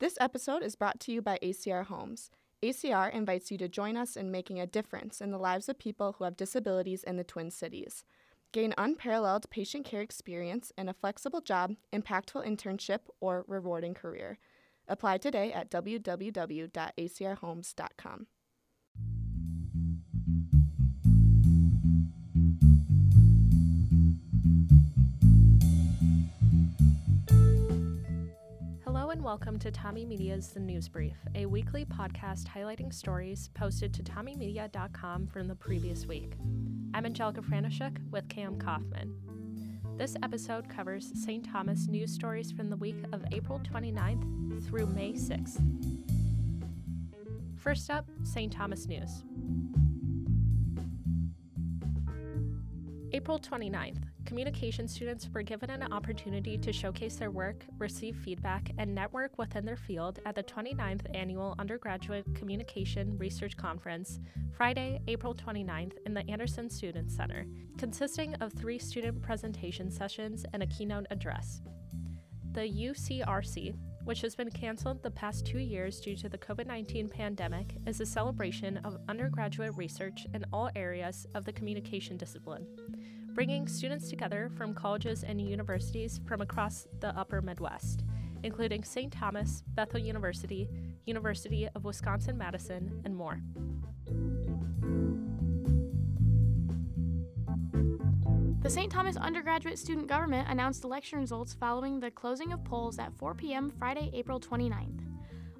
This episode is brought to you by ACR Homes. ACR invites you to join us in making a difference in the lives of people who have disabilities in the Twin Cities. Gain unparalleled patient care experience in a flexible job, impactful internship, or rewarding career. Apply today at www.acrhomes.com. and welcome to TommieMedia's The News Brief, a weekly podcast highlighting stories posted to TommieMedia.com from the previous week. I'm Angelica Franaschouk with Cam Kauffman. This episode covers St. Thomas news stories from the week of April 29th through May 6th. First up, St. Thomas News. April 29th, communication students were given an opportunity to showcase their work, receive feedback, and network within their field at the 29th Annual Undergraduate Communication Research Conference, Friday, April 29th, in the Anderson Student Center, consisting of three student presentation sessions and a keynote address. The UCRC, which has been canceled the past two years due to the COVID 19 pandemic, is a celebration of undergraduate research in all areas of the communication discipline bringing students together from colleges and universities from across the upper Midwest, including St. Thomas, Bethel University, University of Wisconsin Madison, and more. The St. Thomas undergraduate student government announced election results following the closing of polls at 4 p.m. Friday, April 29th.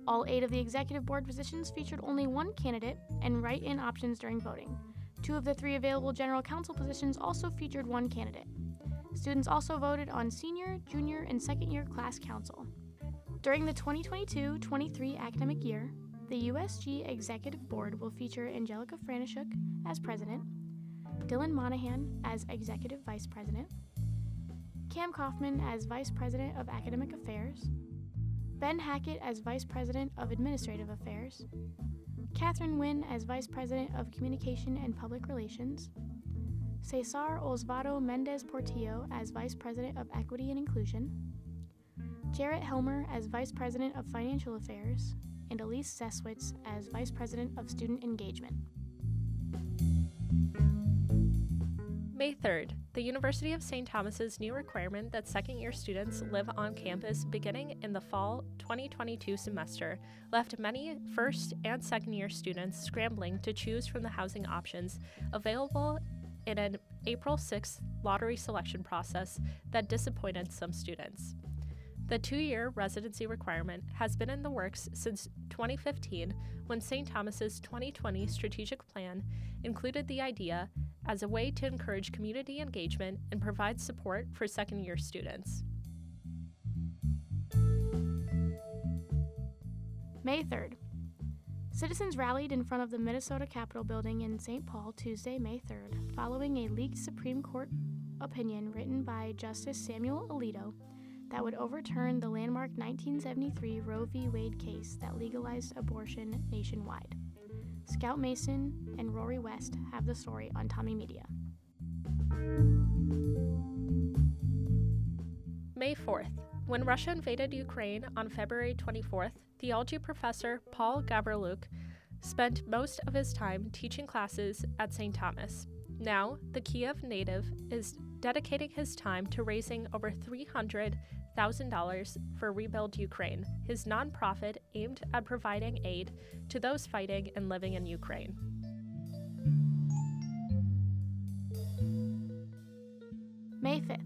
All eight of the executive board positions featured only one candidate and write in options during voting. Two of the three available general council positions also featured one candidate. Students also voted on senior, junior, and second year class council. During the 2022 23 academic year, the USG Executive Board will feature Angelica Franaschouk as president, Dylan Monahan as executive vice president, Cam Kauffman as vice president of academic affairs, Ben Hackett as vice president of administrative affairs, Catherine Wynn as Vice President of Communication and Public Relations, Cesar Osvaldo Mendez Portillo as Vice President of Equity and Inclusion, Jarrett Helmer as Vice President of Financial Affairs, and Elise Seswitz as Vice President of Student Engagement. May 3rd, the University of St. Thomas's new requirement that second year students live on campus beginning in the fall 2022 semester left many first and second year students scrambling to choose from the housing options available in an April 6th lottery selection process that disappointed some students. The two year residency requirement has been in the works since 2015 when St. Thomas's 2020 strategic plan included the idea as a way to encourage community engagement and provide support for second year students. May 3rd. Citizens rallied in front of the Minnesota Capitol building in St. Paul Tuesday, May 3rd, following a leaked Supreme Court opinion written by Justice Samuel Alito that would overturn the landmark 1973 Roe v. Wade case that legalized abortion nationwide. Scout Mason and Rory West have the story on TommieMedia. May 4th. When Russia invaded Ukraine on February 24th, theology professor Paul Gavrilyuk spent most of his time teaching classes at St. Thomas. Now, the Kiev native is dedicating his time to raising over $300,000 for Rebuild Ukraine, his nonprofit aimed at providing aid to those fighting and living in Ukraine. May 5th.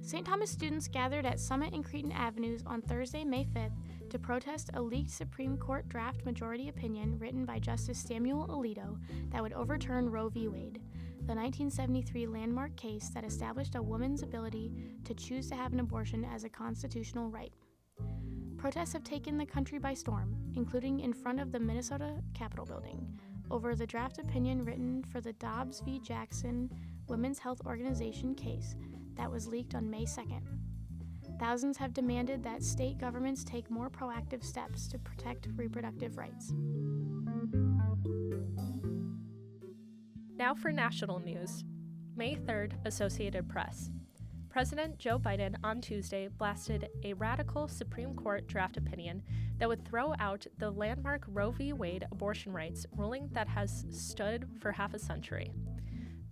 St. Thomas students gathered at Summit and Cretin Avenues on Thursday, May 5th, to protest a leaked Supreme Court draft majority opinion written by Justice Samuel Alito that would overturn Roe v. Wade, the 1973 landmark case that established a woman's ability to choose to have an abortion as a constitutional right. Protests have taken the country by storm, including in front of the Minnesota Capitol building, over the draft opinion written for the Dobbs v. Jackson Women's Health Organization case that was leaked on May 2nd. Thousands have demanded that state governments take more proactive steps to protect reproductive rights. Now for national news. May 3rd, Associated Press. President Joe Biden on Tuesday blasted a radical Supreme Court draft opinion that would throw out the landmark Roe v. Wade abortion rights ruling that has stood for half a century.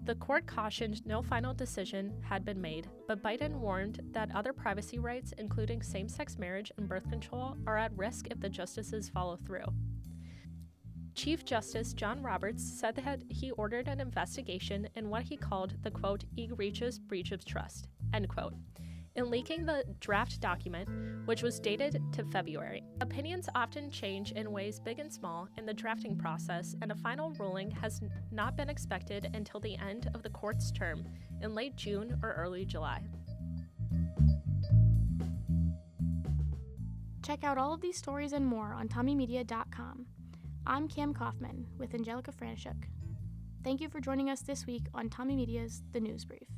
The court cautioned no final decision had been made, but Biden warned that other privacy rights, including same sex marriage and birth control, are at risk if the justices follow through. Chief Justice John Roberts said that he ordered an investigation in what he called the quote, egregious breach of trust, end quote, in leaking the draft document, which was dated to February. Opinions often change in ways big and small in the drafting process, and a final ruling has not been expected until the end of the court's term in late June or early July. Check out all of these stories and more on TommieMedia.com. I'm Cam Kauffman with Angelica Franaschouk. Thank you for joining us this week on TommieMedia's The News Brief.